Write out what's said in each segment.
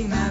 Služba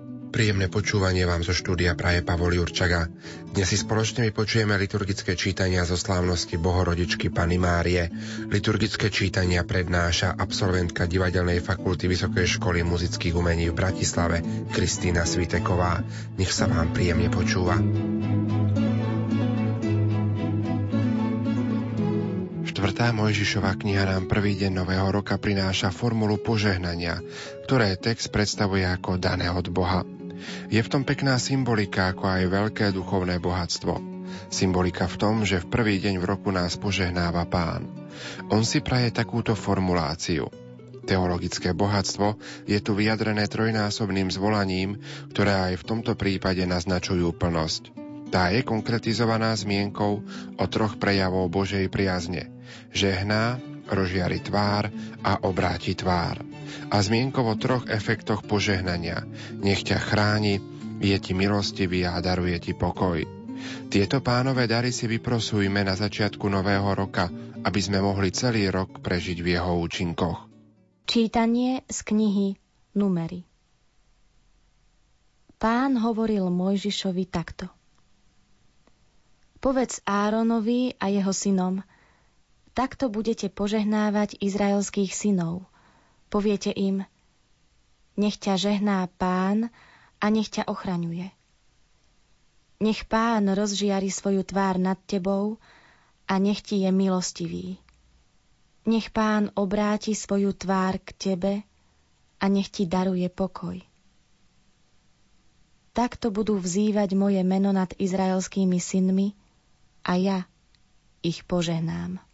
Príjemné počúvanie vám zo štúdia praje Pavol Jurčaga. Dnes si spoločne vypočujeme liturgické čítania zo slávnosti Bohorodičky Pany Márie. Liturgické čítania prednáša absolventka Divadelnej fakulty Vysokej školy muzických umení v Bratislave Kristýna Sviteková. Nech sa vám príjemne počúva. Štvrtá Mojžišová kniha nám prvý deň Nového roka prináša formulu požehnania, ktoré text predstavuje ako dané od Boha. Je v tom pekná symbolika, ako aj veľké duchovné bohatstvo. Symbolika v tom, že v prvý deň v roku nás požehnáva Pán. On si praje takúto formuláciu. Teologické bohatstvo je tu vyjadrené trojnásobným zvolaním, ktoré aj v tomto prípade naznačujú plnosť. Tá je konkretizovaná zmienkou o troch prejavov Božej priazne. Žehná, rozžiari tvár a obráti tvár a zmienkou o troch efektoch požehnania. Nech ťa chráni, je ti milostivý a daruje ti pokoj. Tieto pánové dary si vyprosujme na začiatku nového roka, aby sme mohli celý rok prežiť v jeho účinkoch. Čítanie z knihy Numery Pán hovoril Mojžišovi takto. Povedz Áronovi a jeho synom, takto budete požehnávať izraelských synov. Poviete im, nech ťa žehná pán a nech ťa ochraňuje. Nech pán rozžiari svoju tvár nad tebou a nech ti je milostivý. Nech pán obráti svoju tvár k tebe a nech ti daruje pokoj. Takto budú vzývať moje meno nad izraelskými synmi a ja ich požehnám.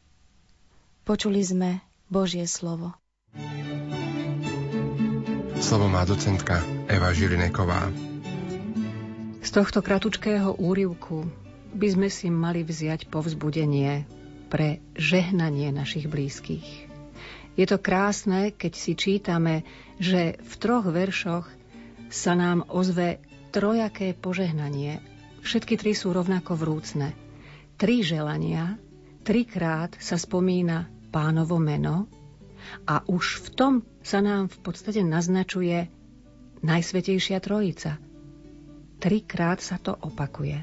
Počuli sme Božie slovo. Slovo má docentka Eva Žilineková. Z tohto kratučkého úrivku by sme si mali vziať povzbudenie pre žehnanie našich blízkych. Je to krásne, keď si čítame, že v troch veršoch sa nám ozve trojaké požehnanie. Všetky tri sú rovnako vrúcne. Tri želania, trikrát sa spomína pánovo meno a už v tom sa nám v podstate naznačuje Najsvetejšia Trojica. Trikrát sa to opakuje.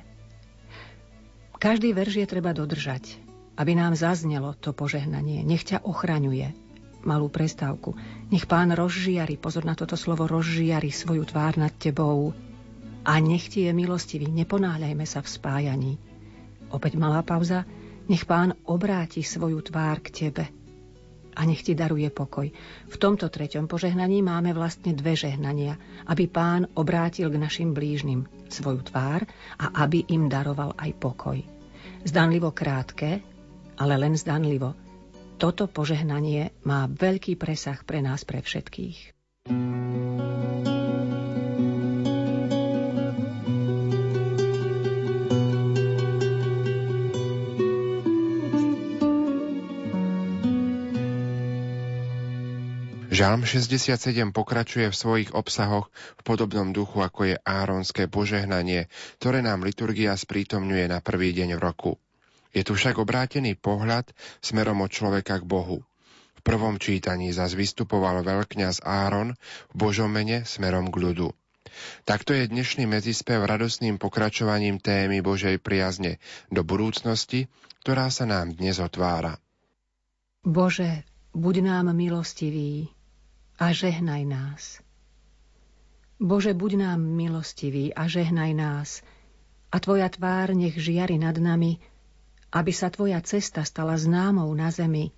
Každý verš je treba dodržať, aby nám zaznelo to požehnanie. Nech ťa ochraňuje. Malú prestávku. Nech pán rozžiari, pozor na toto slovo, rozžiari svoju tvár nad tebou a nech ti je milostivý. Neponáhľajme sa v spájaní. Opäť malá pauza. Nech pán obráti svoju tvár k tebe a nech ti daruje pokoj. V tomto treťom požehnaní máme vlastne dve žehnania, aby pán obrátil k našim blížnym svoju tvár a aby im daroval aj pokoj. Zdanlivo krátke, ale len zdanlivo. Toto požehnanie má veľký presah pre nás, pre všetkých. thank you Žalm 67 pokračuje v svojich obsahoch v podobnom duchu, ako je áronské požehnanie, ktoré nám liturgia sprítomňuje na prvý deň v roku. Je tu však obrátený pohľad smerom od človeka k Bohu. V prvom čítaní zas vystupoval veľkňaz Áron v Božom mene smerom k ľudu. Takto je dnešný medzispev radosným pokračovaním témy Božej priazne do budúcnosti, ktorá sa nám dnes otvára. Bože, buď nám milostivý, a žehnaj nás. Bože, buď nám milostivý a žehnaj nás a Tvoja tvár nech žiari nad nami, aby sa Tvoja cesta stala známou na zemi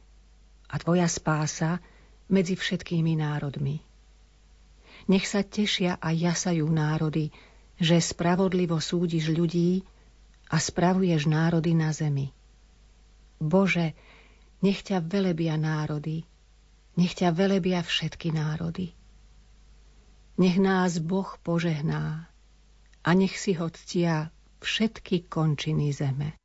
a tvoja spása medzi všetkými národmi. Nech sa tešia a jasajú národy, že spravodlivo súdiš ľudí a spravuješ národy na zemi. Bože, nech ťa velebia národy, nech ťa velebia všetky národy. Nech nás Boh požehná a nech si ho ctia všetky končiny zeme.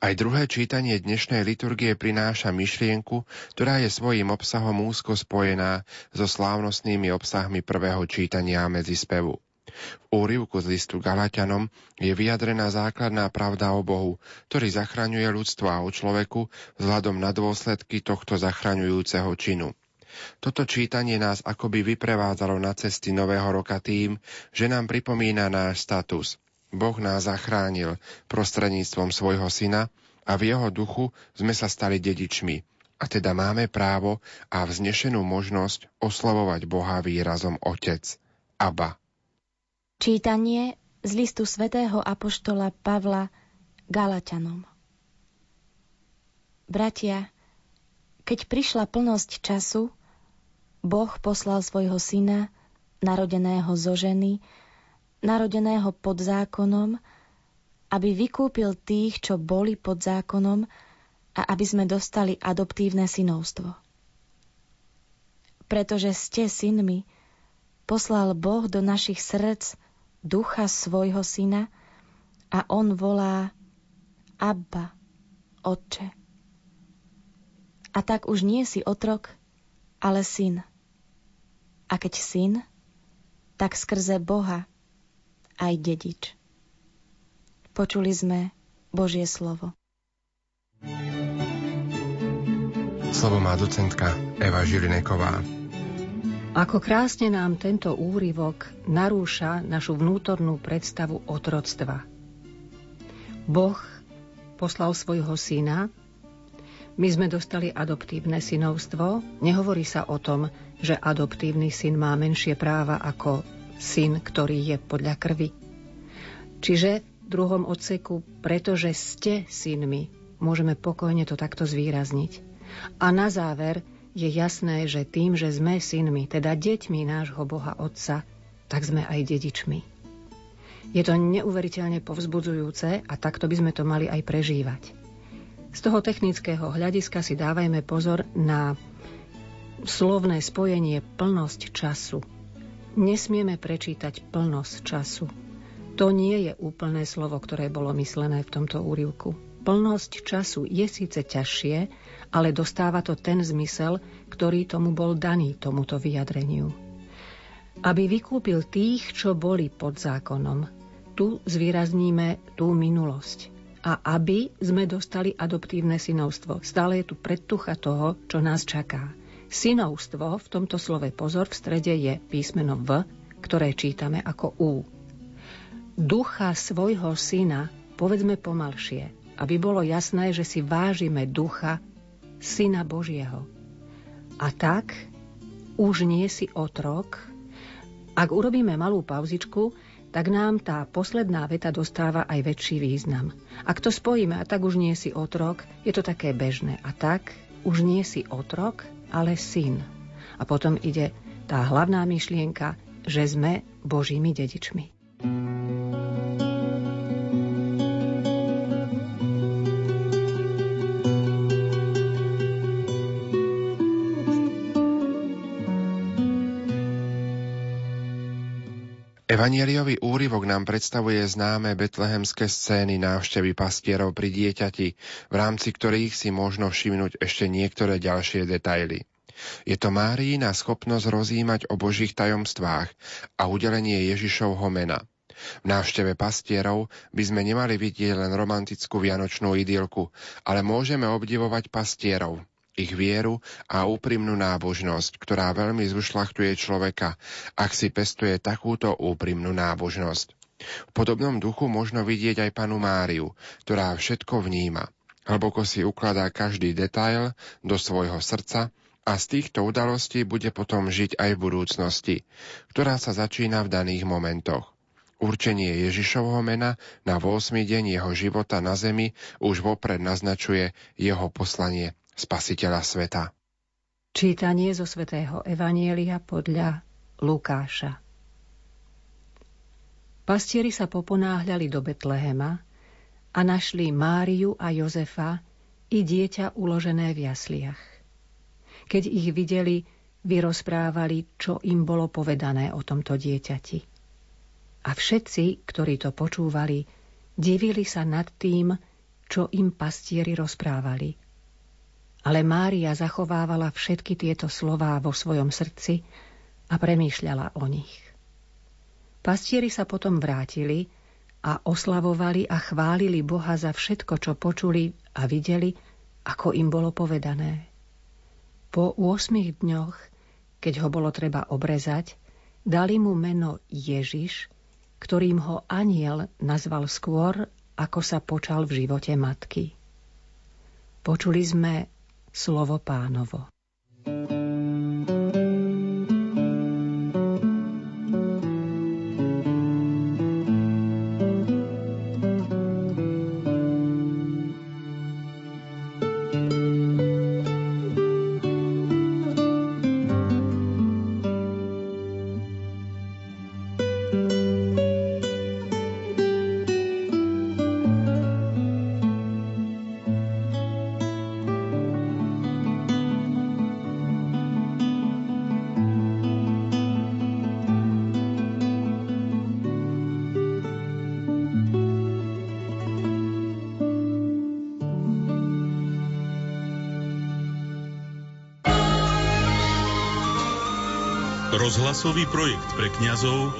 Aj druhé čítanie dnešnej liturgie prináša myšlienku, ktorá je svojím obsahom úzko spojená so slávnostnými obsahmi prvého čítania medzi spevu. V úrivku z listu Galatianom je vyjadrená základná pravda o Bohu, ktorý zachraňuje ľudstvo a o človeku vzhľadom na dôsledky tohto zachraňujúceho činu. Toto čítanie nás akoby vyprevádzalo na cesty Nového roka tým, že nám pripomína náš status – Boh nás zachránil prostredníctvom svojho syna a v jeho duchu sme sa stali dedičmi. A teda máme právo a vznešenú možnosť oslavovať Boha výrazom Otec, Aba. Čítanie z listu svätého Apoštola Pavla Galatianom Bratia, keď prišla plnosť času, Boh poslal svojho syna, narodeného zo ženy, narodeného pod zákonom, aby vykúpil tých, čo boli pod zákonom a aby sme dostali adoptívne synovstvo. Pretože ste synmi, poslal Boh do našich srdc ducha svojho syna a on volá Abba, Otče. A tak už nie si otrok, ale syn. A keď syn, tak skrze Boha aj dedič. Počuli sme Božie slovo. Slovo má docentka Eva Žilineková. Ako krásne nám tento úryvok narúša našu vnútornú predstavu otroctva. Boh poslal svojho syna, my sme dostali adoptívne synovstvo. Nehovorí sa o tom, že adoptívny syn má menšie práva ako syn, ktorý je podľa krvi. Čiže v druhom odseku, pretože ste synmi, môžeme pokojne to takto zvýrazniť. A na záver je jasné, že tým, že sme synmi, teda deťmi nášho Boha Otca, tak sme aj dedičmi. Je to neuveriteľne povzbudzujúce a takto by sme to mali aj prežívať. Z toho technického hľadiska si dávajme pozor na slovné spojenie plnosť času – Nesmieme prečítať plnosť času. To nie je úplné slovo, ktoré bolo myslené v tomto úrivku. Plnosť času je síce ťažšie, ale dostáva to ten zmysel, ktorý tomu bol daný, tomuto vyjadreniu. Aby vykúpil tých, čo boli pod zákonom, tu zvýrazníme tú minulosť. A aby sme dostali adoptívne synovstvo. Stále je tu predtucha toho, čo nás čaká. Synovstvo v tomto slove pozor v strede je písmeno V, ktoré čítame ako U. Ducha svojho syna povedzme pomalšie, aby bolo jasné, že si vážime ducha syna Božieho. A tak už nie si otrok. Ak urobíme malú pauzičku, tak nám tá posledná veta dostáva aj väčší význam. Ak to spojíme, a tak už nie si otrok, je to také bežné. A tak už nie si otrok, ale syn. A potom ide tá hlavná myšlienka, že sme Božími dedičmi. Evangeliový úryvok nám predstavuje známe betlehemské scény návštevy pastierov pri dieťati, v rámci ktorých si možno všimnúť ešte niektoré ďalšie detaily. Je to Máriina schopnosť rozímať o Božích tajomstvách a udelenie Ježišovho mena. V návšteve pastierov by sme nemali vidieť len romantickú vianočnú idylku, ale môžeme obdivovať pastierov, ich vieru a úprimnú nábožnosť, ktorá veľmi zušlachtuje človeka, ak si pestuje takúto úprimnú nábožnosť. V podobnom duchu možno vidieť aj panu Máriu, ktorá všetko vníma. Hlboko si ukladá každý detail do svojho srdca a z týchto udalostí bude potom žiť aj v budúcnosti, ktorá sa začína v daných momentoch. Určenie Ježišovho mena na 8. deň jeho života na zemi už vopred naznačuje jeho poslanie spasiteľa sveta. Čítanie zo svätého Evanielia podľa Lukáša. Pastieri sa poponáhľali do Betlehema a našli Máriu a Jozefa i dieťa uložené v jasliach. Keď ich videli, vyrozprávali, čo im bolo povedané o tomto dieťati. A všetci, ktorí to počúvali, divili sa nad tým, čo im pastieri rozprávali – ale Mária zachovávala všetky tieto slová vo svojom srdci a premýšľala o nich. Pastieri sa potom vrátili a oslavovali a chválili Boha za všetko, čo počuli a videli, ako im bolo povedané. Po 8 dňoch, keď ho bolo treba obrezať, dali mu meno Ježiš, ktorým ho aniel nazval skôr, ako sa počal v živote matky. Počuli sme slovo pánovo. Rozhlasový projekt pre kňazov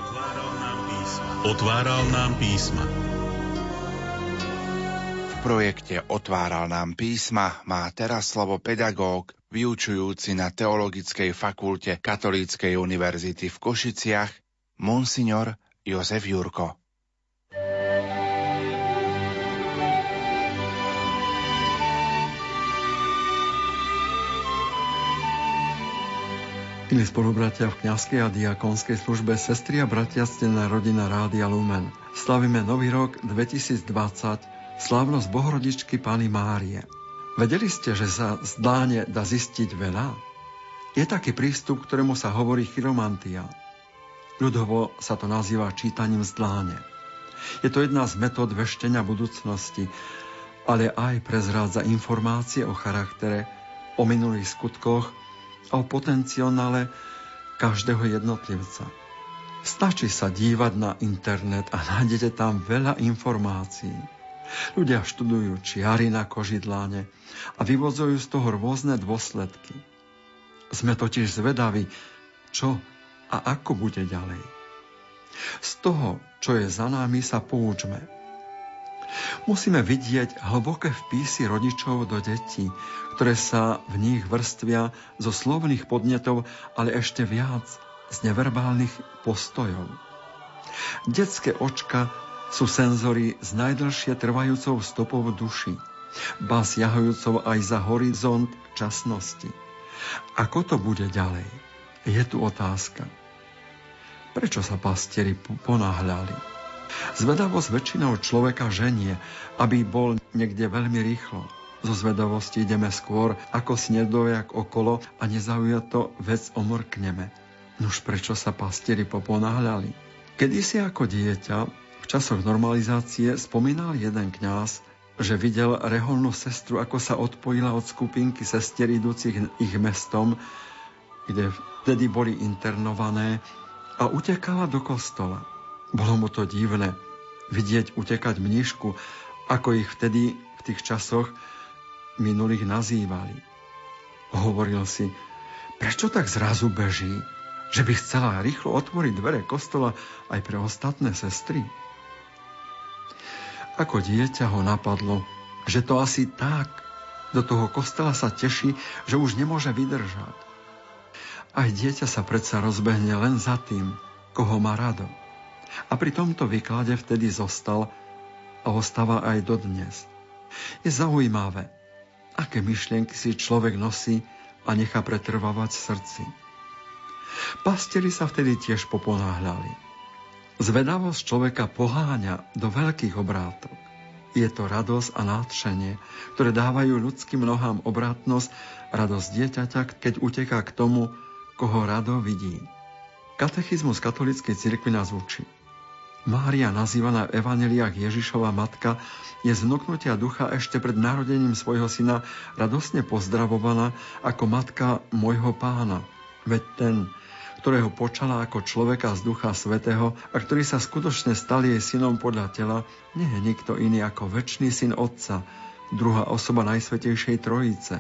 otváral nám písma. V projekte Otváral nám písma má teraz slovo pedagóg, vyučujúci na Teologickej fakulte Katolíckej univerzity v Košiciach, monsignor Jozef Jurko. Milí spolubratia v kňazskej a diakonskej službe, sestri a bratia, stená rodina Rádia Lumen. Slavíme Nový rok 2020, slávnosť Bohorodičky Pany Márie. Vedeli ste, že sa z dláne dá zistiť veľa? Je taký prístup, ktorému sa hovorí chiromantia. Ľudovo sa to nazýva čítaním z dláne. Je to jedna z metód veštenia budúcnosti, ale aj prezrádza informácie o charaktere, o minulých skutkoch a o potenciále každého jednotlivca. Stačí sa dívať na internet a nájdete tam veľa informácií. Ľudia študujú čiary na kožidláne a vyvozujú z toho rôzne dôsledky. Sme totiž zvedaví, čo a ako bude ďalej. Z toho, čo je za nami, sa poučme – Musíme vidieť hlboké vpísy rodičov do detí, ktoré sa v nich vrstvia zo slovných podnetov, ale ešte viac z neverbálnych postojov. Detské očka sú senzory s najdlhšie trvajúcou stopou duši, ba siahajúcou aj za horizont časnosti. Ako to bude ďalej? Je tu otázka. Prečo sa pastieri ponáhľali? Zvedavosť väčšinou človeka ženie, aby bol niekde veľmi rýchlo. Zo zvedavosti ideme skôr ako snedovejak okolo a nezaujato vec omrkneme. Nuž prečo sa pastieri poponáhľali? Kedysi ako dieťa, v časoch normalizácie, spomínal jeden kňaz, že videl reholnú sestru, ako sa odpojila od skupinky sestier idúcich ich mestom, kde vtedy boli internované a utekala do kostola. Bolo mu to divné vidieť utekať mnišku, ako ich vtedy v tých časoch minulých nazývali. Hovoril si, prečo tak zrazu beží, že by chcela rýchlo otvoriť dvere kostola aj pre ostatné sestry? Ako dieťa ho napadlo, že to asi tak. Do toho kostola sa teší, že už nemôže vydržať. Aj dieťa sa predsa rozbehne len za tým, koho má rado. A pri tomto výklade vtedy zostal a ostáva aj dodnes. Je zaujímavé, aké myšlienky si človek nosí a nechá pretrvávať v srdci. Pastieri sa vtedy tiež poponáhľali. Zvedavosť človeka poháňa do veľkých obrátok. Je to radosť a nádšenie, ktoré dávajú ľudským nohám obratnosť, radosť dieťaťa, keď uteká k tomu, koho rado vidí. Katechizmus katolíckej cirkvi nás učí. Mária, nazývaná v evaneliách Ježišova matka, je z vnúknutia ducha ešte pred narodením svojho syna radosne pozdravovaná ako matka môjho pána. Veď ten, ktorého počala ako človeka z Ducha Svetého a ktorý sa skutočne stal jej synom podľa tela, nie je nikto iný ako väčší syn Otca, druhá osoba Najsvetejšej Trojice.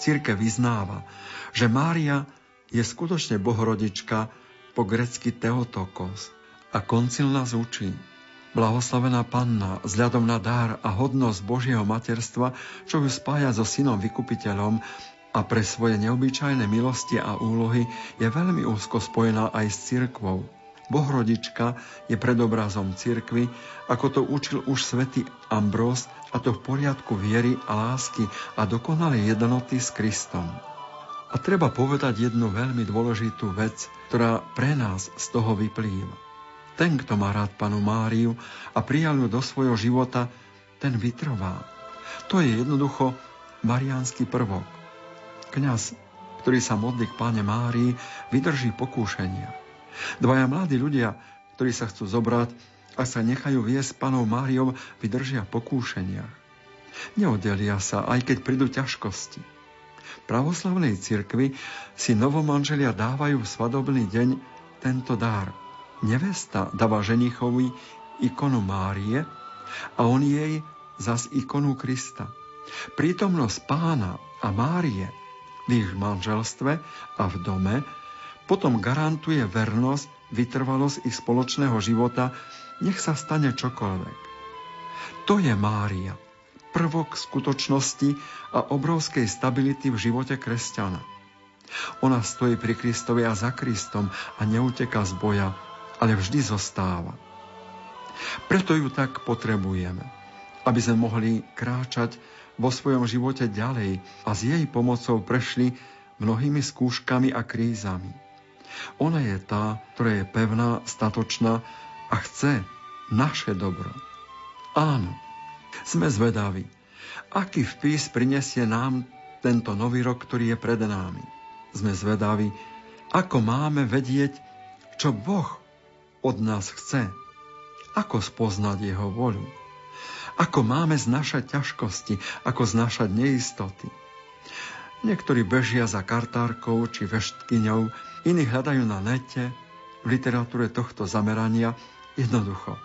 Círke vyznáva, že Mária je skutočne bohorodička po grecky Teotokos. A koncil nás učí, Blahoslavená panna, vzhľadom na dár a hodnosť Božieho materstva, čo ju spája so synom vykupiteľom, a pre svoje neobyčajné milosti a úlohy je veľmi úzko spojená aj s cirkvou. Bohrodička je predobrazom cirkvy, ako to učil už svätý Ambrós, a to v poriadku viery a lásky a dokonalej jednoty s Kristom. A treba povedať jednu veľmi dôležitú vec, ktorá pre nás z toho vyplýva. Ten, kto má rád panu Máriu a prijal ju do svojho života, ten vytrvá. To je jednoducho mariánsky prvok. Kňaz, ktorý sa modlí k páne Márii, vydrží pokúšenia. Dvaja mladí ľudia, ktorí sa chcú zobrať a sa nechajú viesť panou Máriou, vydržia pokúšeniach. Neoddelia sa, aj keď prídu ťažkosti. V pravoslavnej cirkvi si novomanželia dávajú v svadobný deň tento dar. Nevesta dáva ženichovi ikonu Márie a on jej zas ikonu Krista. Prítomnosť pána a Márie v ich manželstve a v dome, potom garantuje vernosť, vytrvalosť ich spoločného života, nech sa stane čokoľvek. To je Mária, prvok skutočnosti a obrovskej stability v živote kresťana. Ona stojí pri Kristovi a za Kristom a neuteka z boja, ale vždy zostáva. Preto ju tak potrebujeme, aby sme mohli kráčať vo svojom živote ďalej a s jej pomocou prešli mnohými skúškami a krízami. Ona je tá, ktorá je pevná, statočná a chce naše dobro. Áno, sme zvedaví, aký vpis prinesie nám tento nový rok, ktorý je pred námi. Sme zvedaví, ako máme vedieť, čo Boh od nás chce, ako spoznať jeho voľu. Ako máme znašať ťažkosti, ako znašať neistoty. Niektorí bežia za kartárkou či veštkyňou, iní hľadajú na nete, v literatúre tohto zamerania jednoducho.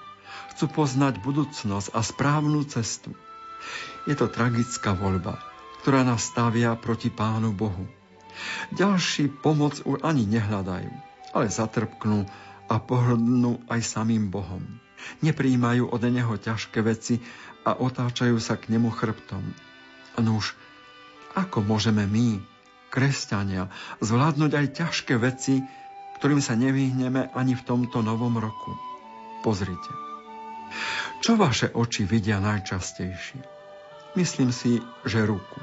Chcú poznať budúcnosť a správnu cestu. Je to tragická voľba, ktorá nás stavia proti Pánu Bohu. Ďalší pomoc už ani nehľadajú, ale zatrpknú a pohrdnú aj samým Bohom. Nepríjmajú od neho ťažké veci a otáčajú sa k nemu chrbtom. Nuž, ako môžeme my, kresťania, zvládnuť aj ťažké veci, ktorým sa nevyhneme ani v tomto novom roku? Pozrite. Čo vaše oči vidia najčastejšie? Myslím si, že ruku.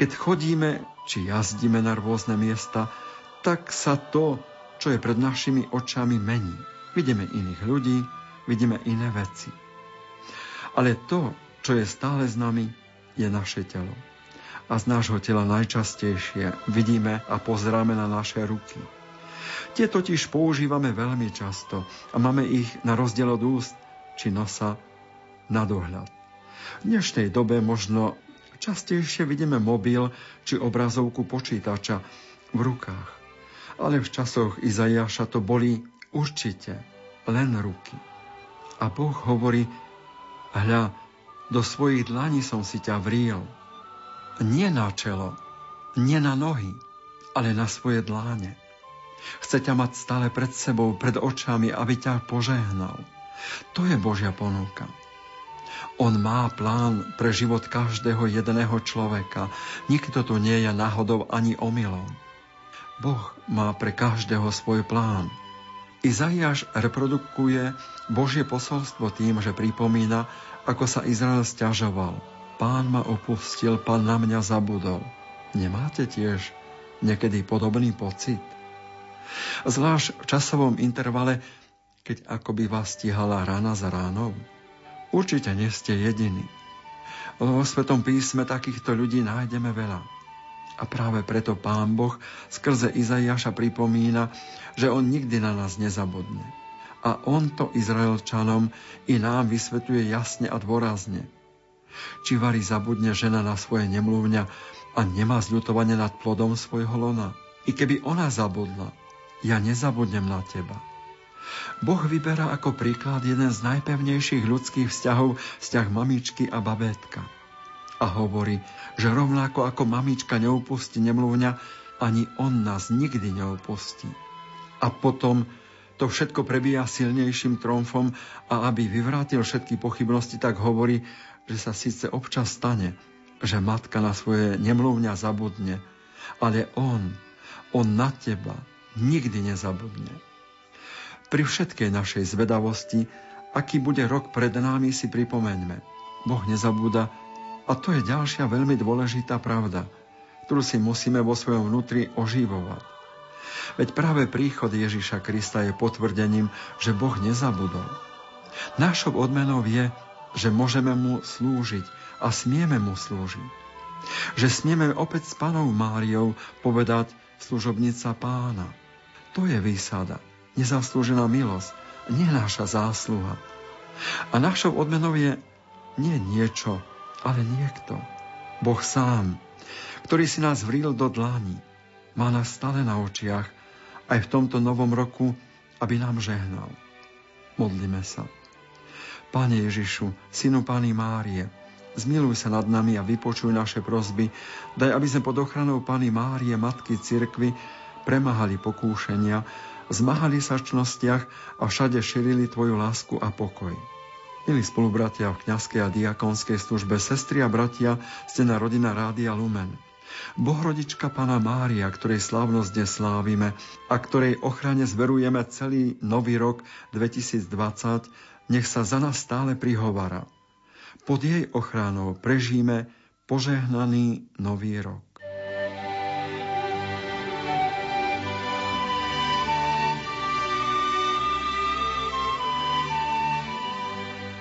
Keď chodíme či jazdíme na rôzne miesta, tak sa to, čo je pred našimi očami, mení. Vidíme iných ľudí, vidíme iné veci. Ale to, čo je stále s nami, je naše telo. A z nášho tela najčastejšie vidíme a pozeráme na naše ruky. Tie totiž používame veľmi často a máme ich na rozdiel od úst či nosa na dohľad. V dnešnej dobe možno častejšie vidíme mobil či obrazovku počítača v rukách. Ale v časoch Izaiáša to boli Určite, len ruky. A Boh hovorí, hľa, do svojich dlaní som si ťa vril. Nie na čelo, nie na nohy, ale na svoje dláne. Chce ťa mať stále pred sebou, pred očami, aby ťa požehnal. To je Božia ponuka. On má plán pre život každého jedného človeka. Nikto tu nie je náhodou ani omylom. Boh má pre každého svoj plán. Izaiáš reprodukuje Božie posolstvo tým, že pripomína, ako sa Izrael stiažoval. Pán ma opustil, pán na mňa zabudol. Nemáte tiež niekedy podobný pocit? Zvlášť v časovom intervale, keď akoby vás stihala rána za ránou. Určite nie ste jediní. Vo Svetom písme takýchto ľudí nájdeme veľa. A práve preto Pán Boh skrze Izaiáša pripomína, že On nikdy na nás nezabudne. A On to Izraelčanom i nám vysvetuje jasne a dôrazne. Či varí zabudne žena na svoje nemluvňa a nemá zľutovanie nad plodom svojho lona. I keby ona zabudla, ja nezabudnem na teba. Boh vyberá ako príklad jeden z najpevnejších ľudských vzťahov, vzťah mamičky a babétka. A hovorí, že rovnako ako mamička neupustí nemluvňa, ani on nás nikdy neopustí. A potom to všetko prebíja silnejším tromfom a aby vyvrátil všetky pochybnosti, tak hovorí, že sa síce občas stane, že matka na svoje nemluvňa zabudne, ale on, on na teba nikdy nezabudne. Pri všetkej našej zvedavosti, aký bude rok pred nami, si pripomeňme. Boh nezabúda a to je ďalšia veľmi dôležitá pravda, ktorú si musíme vo svojom vnútri oživovať. Veď práve príchod Ježiša Krista je potvrdením, že Boh nezabudol. Našou odmenou je, že môžeme mu slúžiť a smieme mu slúžiť. Že smieme opäť s panou Máriou povedať služobnica pána. To je výsada, nezaslúžená milosť, nie naša zásluha. A našou odmenou je nie niečo, ale niekto. Boh sám, ktorý si nás vril do dlani, má nás stále na očiach aj v tomto novom roku, aby nám žehnal. Modlíme sa. Pane Ježišu, Synu Pány Márie, Zmiluj sa nad nami a vypočuj naše prosby. Daj, aby sme pod ochranou Pany Márie, Matky Cirkvy, premáhali pokúšenia, zmahali sa čnostiach a všade šírili Tvoju lásku a pokoj. Milí spolubratia v kňazskej a diakonskej službe, sestri a bratia, ste na rodina Rádia Lumen. Bohrodička Pana Mária, ktorej slávnosť dnes slávime a ktorej ochrane zverujeme celý nový rok 2020, nech sa za nás stále prihovára. Pod jej ochranou prežíme požehnaný nový rok.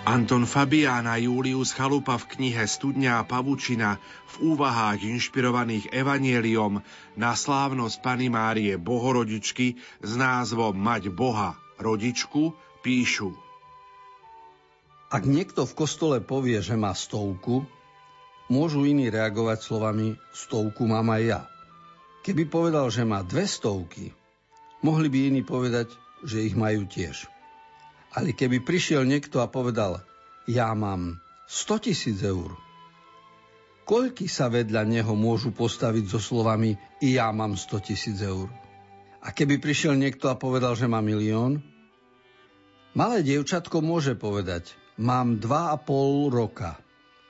Anton Fabián a Julius Chalupa v knihe Studňa a pavučina v úvahách inšpirovaných evanieliom na slávnosť Pany Márie Bohorodičky s názvom Mať Boha, rodičku, píšu ak niekto v kostole povie, že má stovku, môžu iní reagovať slovami stovku mám aj ja. Keby povedal, že má dve stovky, mohli by iní povedať, že ich majú tiež. Ale keby prišiel niekto a povedal, ja mám 100 tisíc eur, koľky sa vedľa neho môžu postaviť so slovami ja mám 100 tisíc eur? A keby prišiel niekto a povedal, že má milión, malé dievčatko môže povedať, Mám dva a pol roka.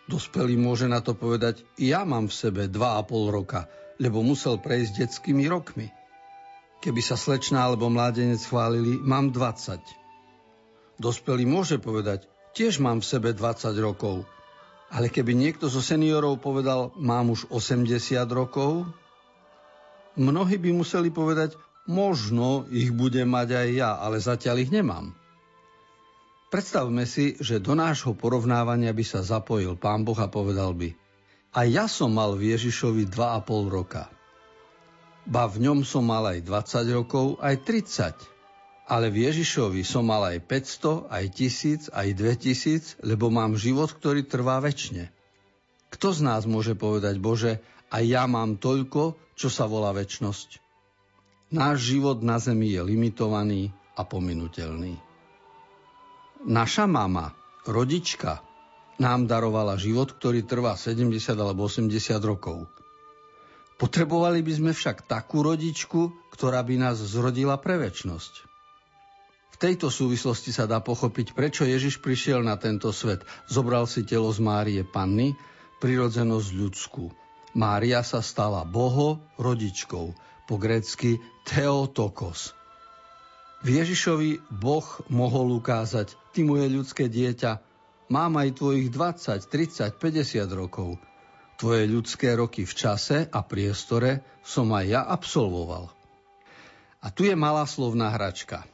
Dospelý môže na to povedať, ja mám v sebe dva a pol roka, lebo musel prejsť detskými rokmi. Keby sa slečná alebo mládenec chválili, mám 20. Dospelý môže povedať, tiež mám v sebe 20 rokov. Ale keby niekto zo seniorov povedal, mám už 80 rokov, mnohí by museli povedať, možno ich budem mať aj ja, ale zatiaľ ich nemám. Predstavme si, že do nášho porovnávania by sa zapojil pán Boh a povedal by a ja som mal v Ježišovi 2,5 roka. Ba v ňom som mal aj 20 rokov, aj 30. Ale v Ježišovi som mal aj 500, aj 1000, aj 2000, lebo mám život, ktorý trvá väčšine. Kto z nás môže povedať, Bože, a ja mám toľko, čo sa volá väčnosť? Náš život na zemi je limitovaný a pominutelný. Naša mama, rodička, nám darovala život, ktorý trvá 70 alebo 80 rokov. Potrebovali by sme však takú rodičku, ktorá by nás zrodila pre väčnosť. Tejto súvislosti sa dá pochopiť, prečo Ježiš prišiel na tento svet. Zobral si telo z Márie Panny, prirodzenosť ľudskú. Mária sa stala boho rodičkou, po grécky Theotokos – v Ježišovi Boh mohol ukázať, ty moje ľudské dieťa, mám aj tvojich 20, 30, 50 rokov. Tvoje ľudské roky v čase a priestore som aj ja absolvoval. A tu je malá slovná hračka.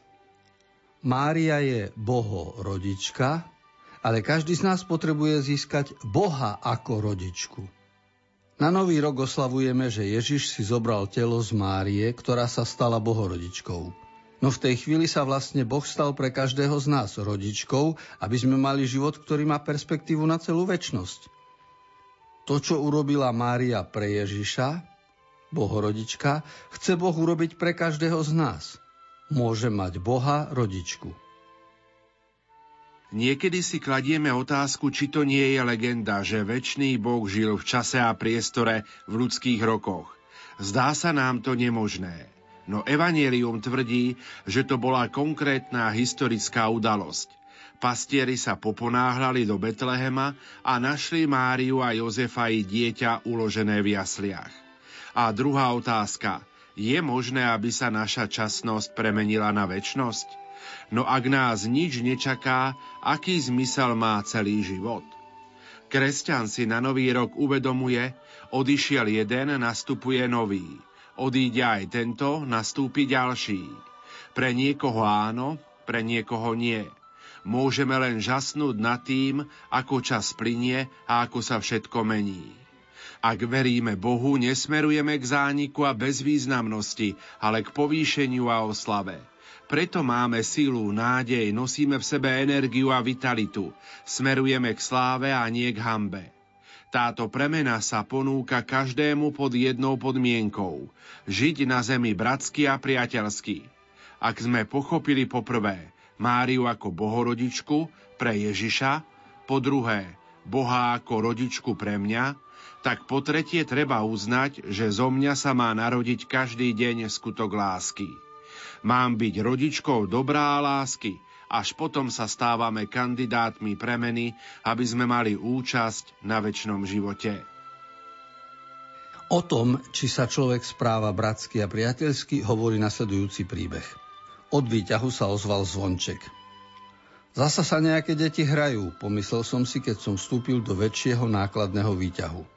Mária je boho rodička ale každý z nás potrebuje získať Boha ako rodičku. Na nový rok oslavujeme, že Ježiš si zobral telo z Márie, ktorá sa stala bohorodičkou. No v tej chvíli sa vlastne Boh stal pre každého z nás rodičkou, aby sme mali život, ktorý má perspektívu na celú väčnosť. To, čo urobila Mária pre Ježiša, bohorodička, chce Boh urobiť pre každého z nás. Môže mať Boha rodičku. Niekedy si kladieme otázku, či to nie je legenda, že väčší Boh žil v čase a priestore v ľudských rokoch. Zdá sa nám to nemožné. No Evangelium tvrdí, že to bola konkrétna historická udalosť. Pastieri sa poponáhľali do Betlehema a našli Máriu a Jozefa i dieťa uložené v jasliach. A druhá otázka. Je možné, aby sa naša časnosť premenila na väčnosť? No ak nás nič nečaká, aký zmysel má celý život? Kresťan si na nový rok uvedomuje, odišiel jeden, nastupuje nový. Odíde aj tento, nastúpi ďalší. Pre niekoho áno, pre niekoho nie. Môžeme len žasnúť nad tým, ako čas plinie a ako sa všetko mení. Ak veríme Bohu, nesmerujeme k zániku a bezvýznamnosti, ale k povýšeniu a oslave. Preto máme silu, nádej, nosíme v sebe energiu a vitalitu. Smerujeme k sláve a nie k hambe. Táto premena sa ponúka každému pod jednou podmienkou. Žiť na zemi bratsky a priateľsky. Ak sme pochopili poprvé Máriu ako bohorodičku pre Ježiša, po druhé Boha ako rodičku pre mňa, tak po tretie treba uznať, že zo mňa sa má narodiť každý deň skutok lásky. Mám byť rodičkou dobrá lásky, až potom sa stávame kandidátmi premeny, aby sme mali účasť na väčšnom živote. O tom, či sa človek správa bratsky a priateľsky, hovorí nasledujúci príbeh. Od výťahu sa ozval zvonček. Zasa sa nejaké deti hrajú, pomyslel som si, keď som vstúpil do väčšieho nákladného výťahu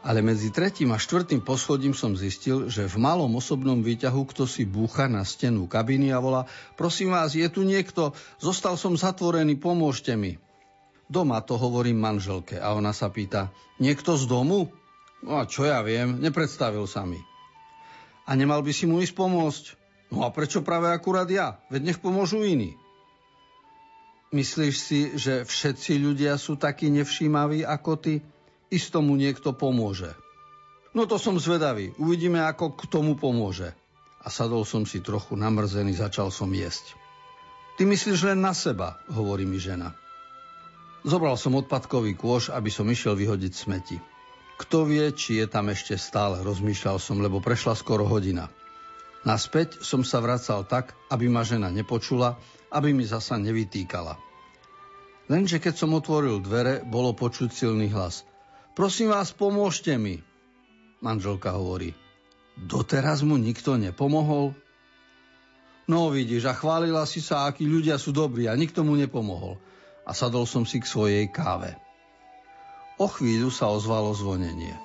ale medzi tretím a štvrtým poschodím som zistil, že v malom osobnom výťahu kto si búcha na stenu kabiny a volá prosím vás, je tu niekto, zostal som zatvorený, pomôžte mi. Doma to hovorím manželke a ona sa pýta, niekto z domu? No a čo ja viem, nepredstavil sa mi. A nemal by si mu ísť pomôcť? No a prečo práve akurát ja? Veď nech pomôžu iní. Myslíš si, že všetci ľudia sú takí nevšímaví ako ty? Isto mu niekto pomôže. No to som zvedavý, uvidíme, ako k tomu pomôže. A sadol som si trochu namrzený, začal som jesť. Ty myslíš len na seba, hovorí mi žena. Zobral som odpadkový kôš, aby som išiel vyhodiť smeti. Kto vie, či je tam ešte stále, rozmýšľal som, lebo prešla skoro hodina. Naspäť som sa vracal tak, aby ma žena nepočula, aby mi zasa nevytýkala. Lenže keď som otvoril dvere, bolo počuť silný hlas. Prosím vás, pomôžte mi. Manželka hovorí. Doteraz mu nikto nepomohol? No vidíš, a chválila si sa, akí ľudia sú dobrí a nikto mu nepomohol. A sadol som si k svojej káve. O chvíľu sa ozvalo zvonenie.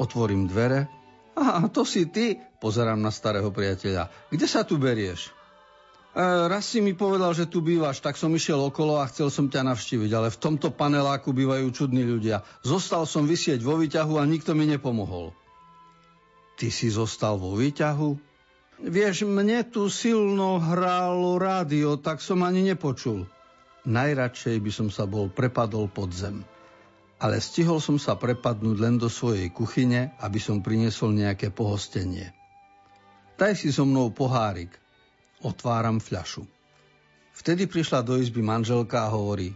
Otvorím dvere. Aha, to si ty, pozerám na starého priateľa. Kde sa tu berieš? E, raz si mi povedal, že tu bývaš, tak som išiel okolo a chcel som ťa navštíviť, ale v tomto paneláku bývajú čudní ľudia. Zostal som vysieť vo výťahu a nikto mi nepomohol. Ty si zostal vo výťahu? Vieš, mne tu silno hrálo rádio, tak som ani nepočul. Najradšej by som sa bol prepadol pod zem. Ale stihol som sa prepadnúť len do svojej kuchyne, aby som priniesol nejaké pohostenie. Daj si so mnou pohárik, Otváram fľašu. Vtedy prišla do izby manželka a hovorí,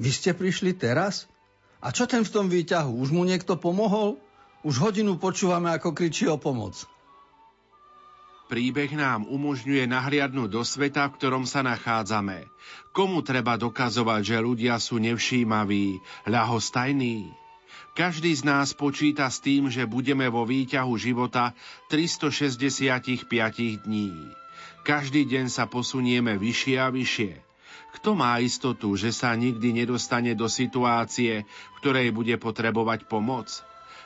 vy ste prišli teraz? A čo ten v tom výťahu? Už mu niekto pomohol? Už hodinu počúvame, ako kričí o pomoc. Príbeh nám umožňuje nahliadnúť do sveta, v ktorom sa nachádzame. Komu treba dokazovať, že ľudia sú nevšímaví, ľahostajní? Každý z nás počíta s tým, že budeme vo výťahu života 365 dní. Každý deň sa posunieme vyššie a vyššie. Kto má istotu, že sa nikdy nedostane do situácie, v ktorej bude potrebovať pomoc?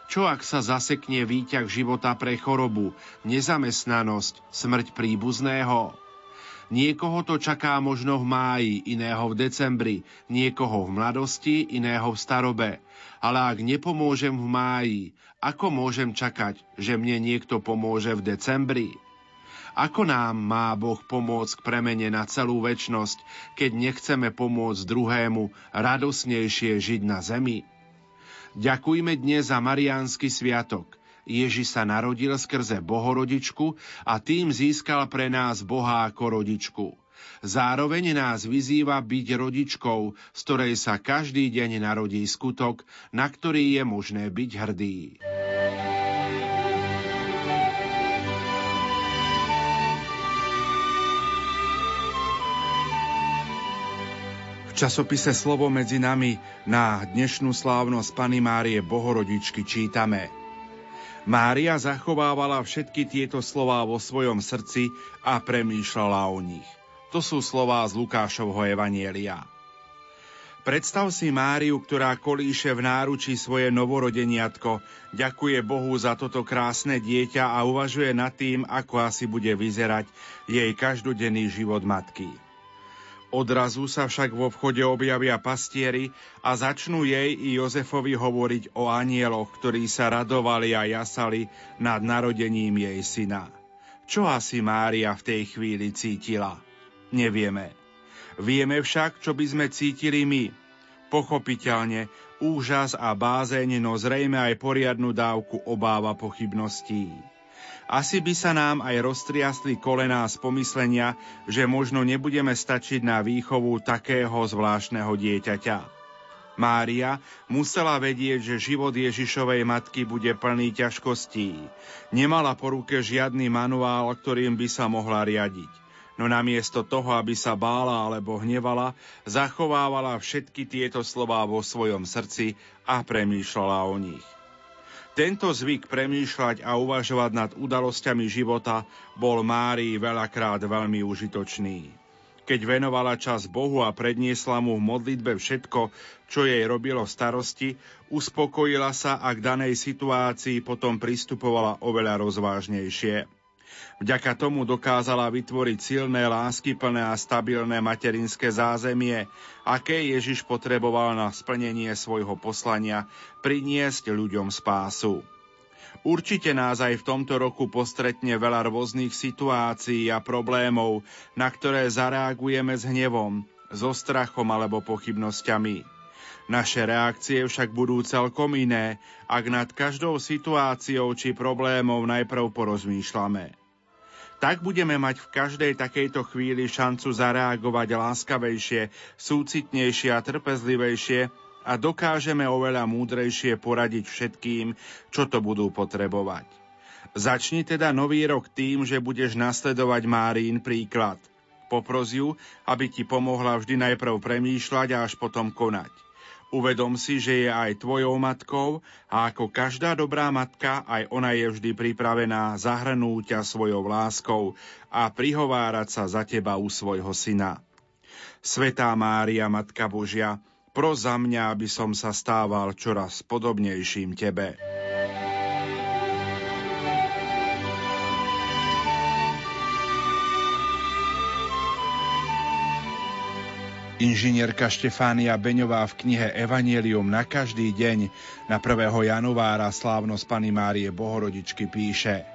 Čo ak sa zasekne výťah života pre chorobu, nezamestnanosť, smrť príbuzného? Niekoho to čaká možno v máji, iného v decembri, niekoho v mladosti, iného v starobe. Ale ak nepomôžem v máji, ako môžem čakať, že mne niekto pomôže v decembri? Ako nám má Boh pomôcť k premene na celú väčnosť, keď nechceme pomôcť druhému radosnejšie žiť na zemi? Ďakujme dnes za Mariánsky sviatok. Ježiš sa narodil skrze Bohorodičku a tým získal pre nás Boha ako rodičku. Zároveň nás vyzýva byť rodičkou, z ktorej sa každý deň narodí skutok, na ktorý je možné byť hrdý. Časopise Slovo medzi nami na dnešnú slávnosť Pany Márie Bohorodičky čítame Mária zachovávala všetky tieto slová vo svojom srdci a premýšľala o nich. To sú slová z Lukášovho Evanielia. Predstav si Máriu, ktorá kolíše v náručí svoje novorodeniatko, ďakuje Bohu za toto krásne dieťa a uvažuje nad tým, ako asi bude vyzerať jej každodenný život matky. Odrazu sa však vo vchode objavia pastieri a začnú jej i Jozefovi hovoriť o anieloch, ktorí sa radovali a jasali nad narodením jej syna. Čo asi Mária v tej chvíli cítila? Nevieme. Vieme však, čo by sme cítili my. Pochopiteľne, úžas a bázeň, no zrejme aj poriadnu dávku obáva pochybností. Asi by sa nám aj roztriasli kolená z pomyslenia, že možno nebudeme stačiť na výchovu takého zvláštneho dieťaťa. Mária musela vedieť, že život Ježišovej matky bude plný ťažkostí. Nemala po ruke žiadny manuál, ktorým by sa mohla riadiť. No namiesto toho, aby sa bála alebo hnevala, zachovávala všetky tieto slová vo svojom srdci a premýšľala o nich. Tento zvyk premýšľať a uvažovať nad udalosťami života bol Márii veľakrát veľmi užitočný. Keď venovala čas Bohu a predniesla mu v modlitbe všetko, čo jej robilo starosti, uspokojila sa a k danej situácii potom pristupovala oveľa rozvážnejšie. Vďaka tomu dokázala vytvoriť silné, láskyplné a stabilné materinské zázemie, aké Ježiš potreboval na splnenie svojho poslania priniesť ľuďom spásu. Určite nás aj v tomto roku postretne veľa rôznych situácií a problémov, na ktoré zareagujeme s hnevom, so strachom alebo pochybnosťami. Naše reakcie však budú celkom iné, ak nad každou situáciou či problémov najprv porozmýšľame tak budeme mať v každej takejto chvíli šancu zareagovať láskavejšie, súcitnejšie a trpezlivejšie a dokážeme oveľa múdrejšie poradiť všetkým, čo to budú potrebovať. Začni teda nový rok tým, že budeš nasledovať Márín príklad. Popros aby ti pomohla vždy najprv premýšľať a až potom konať. Uvedom si, že je aj tvojou matkou a ako každá dobrá matka, aj ona je vždy pripravená zahrnúť ťa svojou láskou a prihovárať sa za teba u svojho syna. Svetá Mária, Matka Božia, pro za mňa, aby som sa stával čoraz podobnejším tebe. Inžinierka Štefánia Beňová v knihe Evangelium na každý deň na 1. januára slávnosť Pany Márie Bohorodičky píše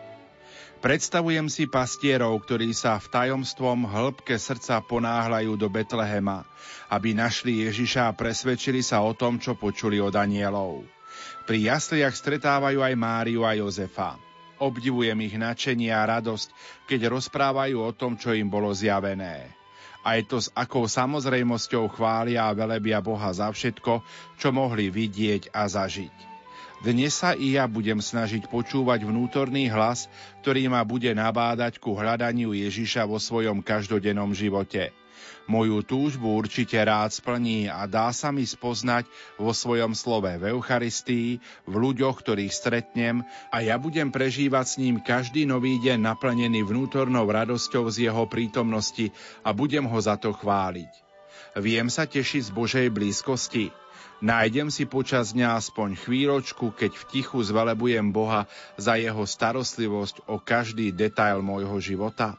Predstavujem si pastierov, ktorí sa v tajomstvom hĺbke srdca ponáhľajú do Betlehema, aby našli Ježiša a presvedčili sa o tom, čo počuli od anielov. Pri jasliach stretávajú aj Máriu a Jozefa. Obdivujem ich nadšenie a radosť, keď rozprávajú o tom, čo im bolo zjavené. Aj to s akou samozrejmosťou chvália a velebia Boha za všetko, čo mohli vidieť a zažiť. Dnes sa i ja budem snažiť počúvať vnútorný hlas, ktorý ma bude nabádať ku hľadaniu Ježiša vo svojom každodennom živote. Moju túžbu určite rád splní a dá sa mi spoznať vo svojom slove v Eucharistii, v ľuďoch, ktorých stretnem a ja budem prežívať s ním každý nový deň naplnený vnútornou radosťou z jeho prítomnosti a budem ho za to chváliť. Viem sa tešiť z Božej blízkosti. Nájdem si počas dňa aspoň chvíľočku, keď v tichu zvelebujem Boha za jeho starostlivosť o každý detail môjho života.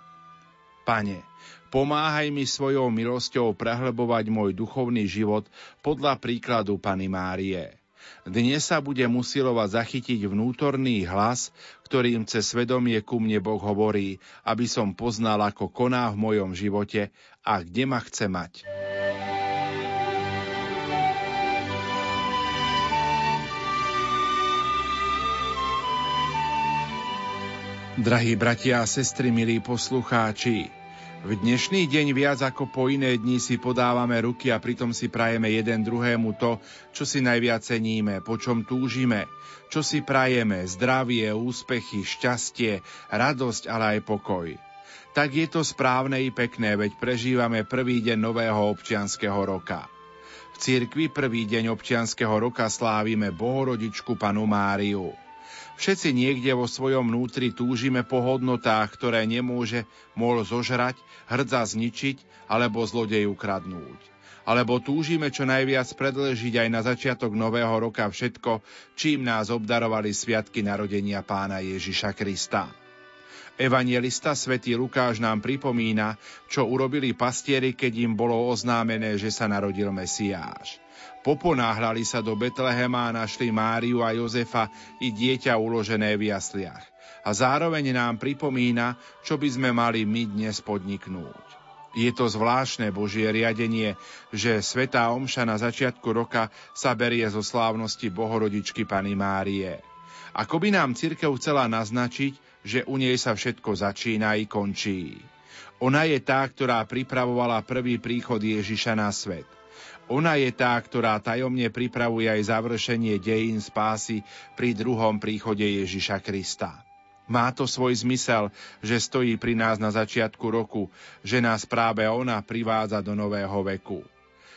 Pane, pomáhaj mi svojou milosťou prehlbovať môj duchovný život podľa príkladu Pany Márie. Dnes sa bude usilovať zachytiť vnútorný hlas, ktorým cez svedomie ku mne Boh hovorí, aby som poznal, ako koná v mojom živote a kde ma chce mať. Drahí bratia a sestry, milí poslucháči, v dnešný deň viac ako po iné dni si podávame ruky a pritom si prajeme jeden druhému to, čo si najviac ceníme, po čom túžime, čo si prajeme, zdravie, úspechy, šťastie, radosť, ale aj pokoj. Tak je to správne i pekné, veď prežívame prvý deň nového občianského roka. V cirkvi prvý deň občianského roka slávime Bohorodičku Panu Máriu. Všetci niekde vo svojom vnútri túžime po hodnotách, ktoré nemôže môl zožrať, hrdza zničiť alebo zlodej ukradnúť. Alebo túžime čo najviac predležiť aj na začiatok nového roka všetko, čím nás obdarovali sviatky narodenia pána Ježiša Krista. Evangelista svätý Lukáš nám pripomína, čo urobili pastieri, keď im bolo oznámené, že sa narodil Mesiáš. Poponáhľali sa do Betlehema a našli Máriu a Jozefa i dieťa uložené v jasliach. A zároveň nám pripomína, čo by sme mali my dnes podniknúť. Je to zvláštne Božie riadenie, že Svetá Omša na začiatku roka sa berie zo slávnosti Bohorodičky Pany Márie. Ako by nám cirkev chcela naznačiť, že u nej sa všetko začína i končí. Ona je tá, ktorá pripravovala prvý príchod Ježiša na svet. Ona je tá, ktorá tajomne pripravuje aj završenie dejín spásy pri druhom príchode Ježiša Krista. Má to svoj zmysel, že stojí pri nás na začiatku roku, že nás práve ona privádza do nového veku.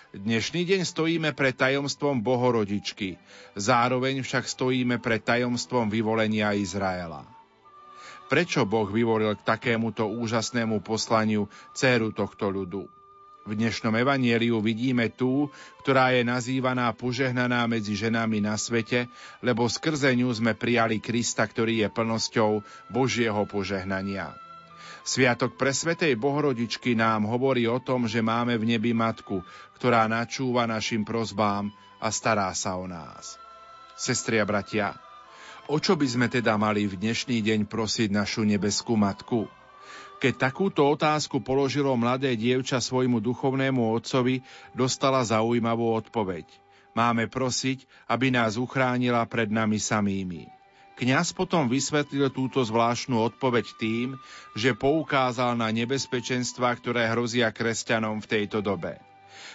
Dnešný deň stojíme pred tajomstvom Bohorodičky, zároveň však stojíme pred tajomstvom vyvolenia Izraela. Prečo Boh vyvolil k takémuto úžasnému poslaniu dceru tohto ľudu? V dnešnom evanieliu vidíme tú, ktorá je nazývaná požehnaná medzi ženami na svete, lebo skrze ňu sme prijali Krista, ktorý je plnosťou Božieho požehnania. Sviatok presvetej Bohorodičky nám hovorí o tom, že máme v nebi matku, ktorá načúva našim prozbám a stará sa o nás. Sestri a bratia, o čo by sme teda mali v dnešný deň prosiť našu nebeskú matku? Keď takúto otázku položilo mladé dievča svojmu duchovnému otcovi, dostala zaujímavú odpoveď. Máme prosiť, aby nás uchránila pred nami samými. Kňaz potom vysvetlil túto zvláštnu odpoveď tým, že poukázal na nebezpečenstva, ktoré hrozia kresťanom v tejto dobe.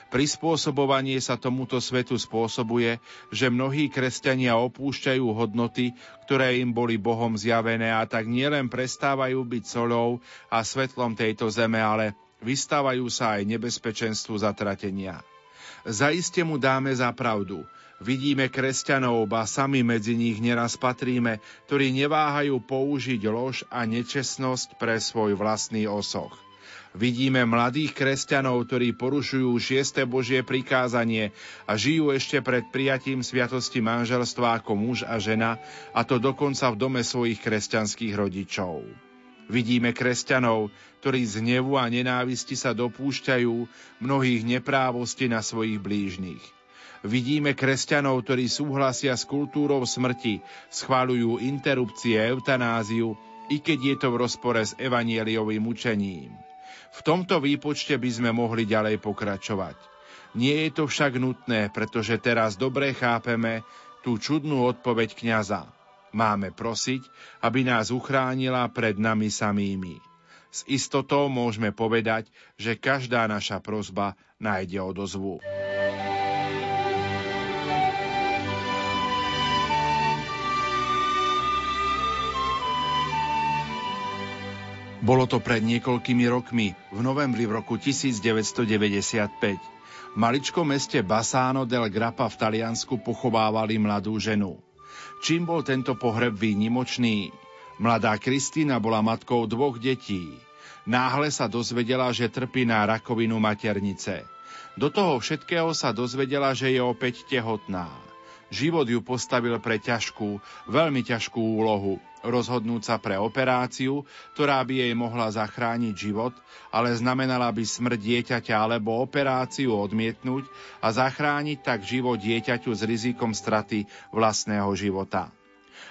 Prispôsobovanie sa tomuto svetu spôsobuje, že mnohí kresťania opúšťajú hodnoty, ktoré im boli Bohom zjavené a tak nielen prestávajú byť solou a svetlom tejto zeme, ale vystávajú sa aj nebezpečenstvu zatratenia. Zaiste mu dáme za pravdu. Vidíme kresťanov, ba sami medzi nich neraz patríme, ktorí neváhajú použiť lož a nečestnosť pre svoj vlastný osoch. Vidíme mladých kresťanov, ktorí porušujú šiesté Božie prikázanie a žijú ešte pred prijatím sviatosti manželstva ako muž a žena, a to dokonca v dome svojich kresťanských rodičov. Vidíme kresťanov, ktorí z hnevu a nenávisti sa dopúšťajú mnohých neprávostí na svojich blížnych. Vidíme kresťanov, ktorí súhlasia s kultúrou smrti, schváľujú interrupcie, eutanáziu, i keď je to v rozpore s evanieliovým učením. V tomto výpočte by sme mohli ďalej pokračovať. Nie je to však nutné, pretože teraz dobre chápeme tú čudnú odpoveď kňaza. Máme prosiť, aby nás uchránila pred nami samými. S istotou môžeme povedať, že každá naša prozba nájde odozvu. Bolo to pred niekoľkými rokmi, v novembri v roku 1995. V maličkom meste Bassano del Grappa v Taliansku pochovávali mladú ženu. Čím bol tento pohreb výnimočný? Mladá Kristína bola matkou dvoch detí. Náhle sa dozvedela, že trpí na rakovinu maternice. Do toho všetkého sa dozvedela, že je opäť tehotná. Život ju postavil pre ťažkú, veľmi ťažkú úlohu – rozhodnúť sa pre operáciu, ktorá by jej mohla zachrániť život, ale znamenala by smrť dieťaťa alebo operáciu odmietnúť a zachrániť tak život dieťaťu s rizikom straty vlastného života.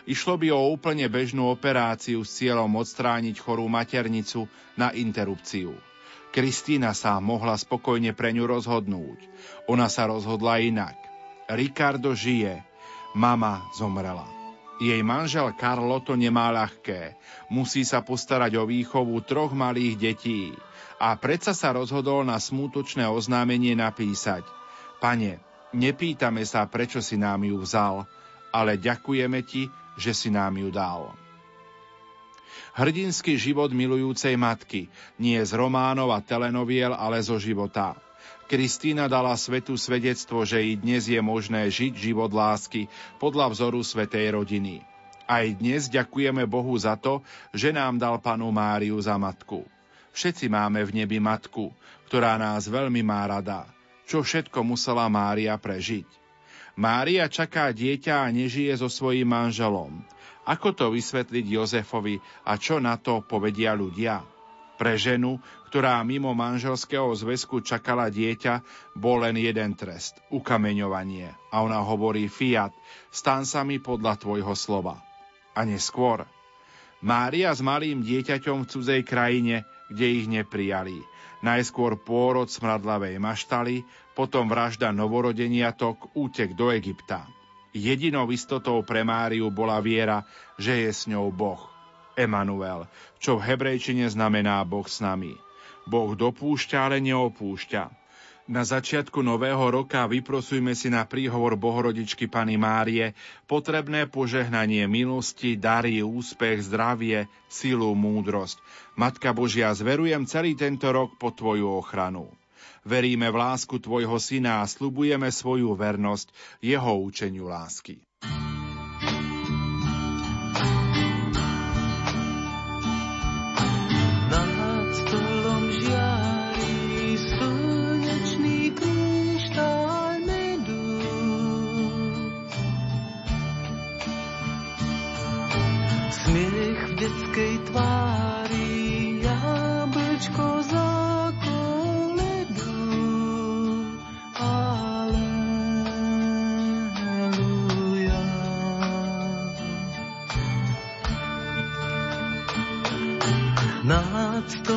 Išlo by o úplne bežnú operáciu s cieľom odstrániť chorú maternicu na interrupciu. Kristína sa mohla spokojne pre ňu rozhodnúť. Ona sa rozhodla inak. Ricardo žije, mama zomrela. Jej manžel Karlo to nemá ľahké. Musí sa postarať o výchovu troch malých detí. A predsa sa rozhodol na smútočné oznámenie napísať. Pane, nepýtame sa, prečo si nám ju vzal, ale ďakujeme ti, že si nám ju dal. Hrdinský život milujúcej matky, nie z románov a telenoviel, ale zo života. Kristína dala svetu svedectvo, že i dnes je možné žiť život lásky podľa vzoru svetej rodiny. Aj dnes ďakujeme Bohu za to, že nám dal panu Máriu za matku. Všetci máme v nebi matku, ktorá nás veľmi má rada. Čo všetko musela Mária prežiť. Mária čaká dieťa a nežije so svojím manželom. Ako to vysvetliť Jozefovi a čo na to povedia ľudia? Pre ženu, ktorá mimo manželského zväzku čakala dieťa, bol len jeden trest – ukameňovanie. A ona hovorí, Fiat, stan sa mi podľa tvojho slova. A neskôr. Mária s malým dieťaťom v cudzej krajine, kde ich neprijali. Najskôr pôrod smradlavej maštali, potom vražda novorodeniatok, útek do Egypta. Jedinou istotou pre Máriu bola viera, že je s ňou Boh – Emanuel, čo v hebrejčine znamená Boh s nami. Boh dopúšťa, ale neopúšťa. Na začiatku nového roka vyprosujme si na príhovor Bohorodičky Pany Márie potrebné požehnanie milosti, dary, úspech, zdravie, silu, múdrosť. Matka Božia, zverujem celý tento rok pod Tvoju ochranu. Veríme v lásku Tvojho Syna a slubujeme svoju vernosť Jeho učeniu lásky. Smiech v detskej tvári, jablčko za koledu, aleluja. Nad to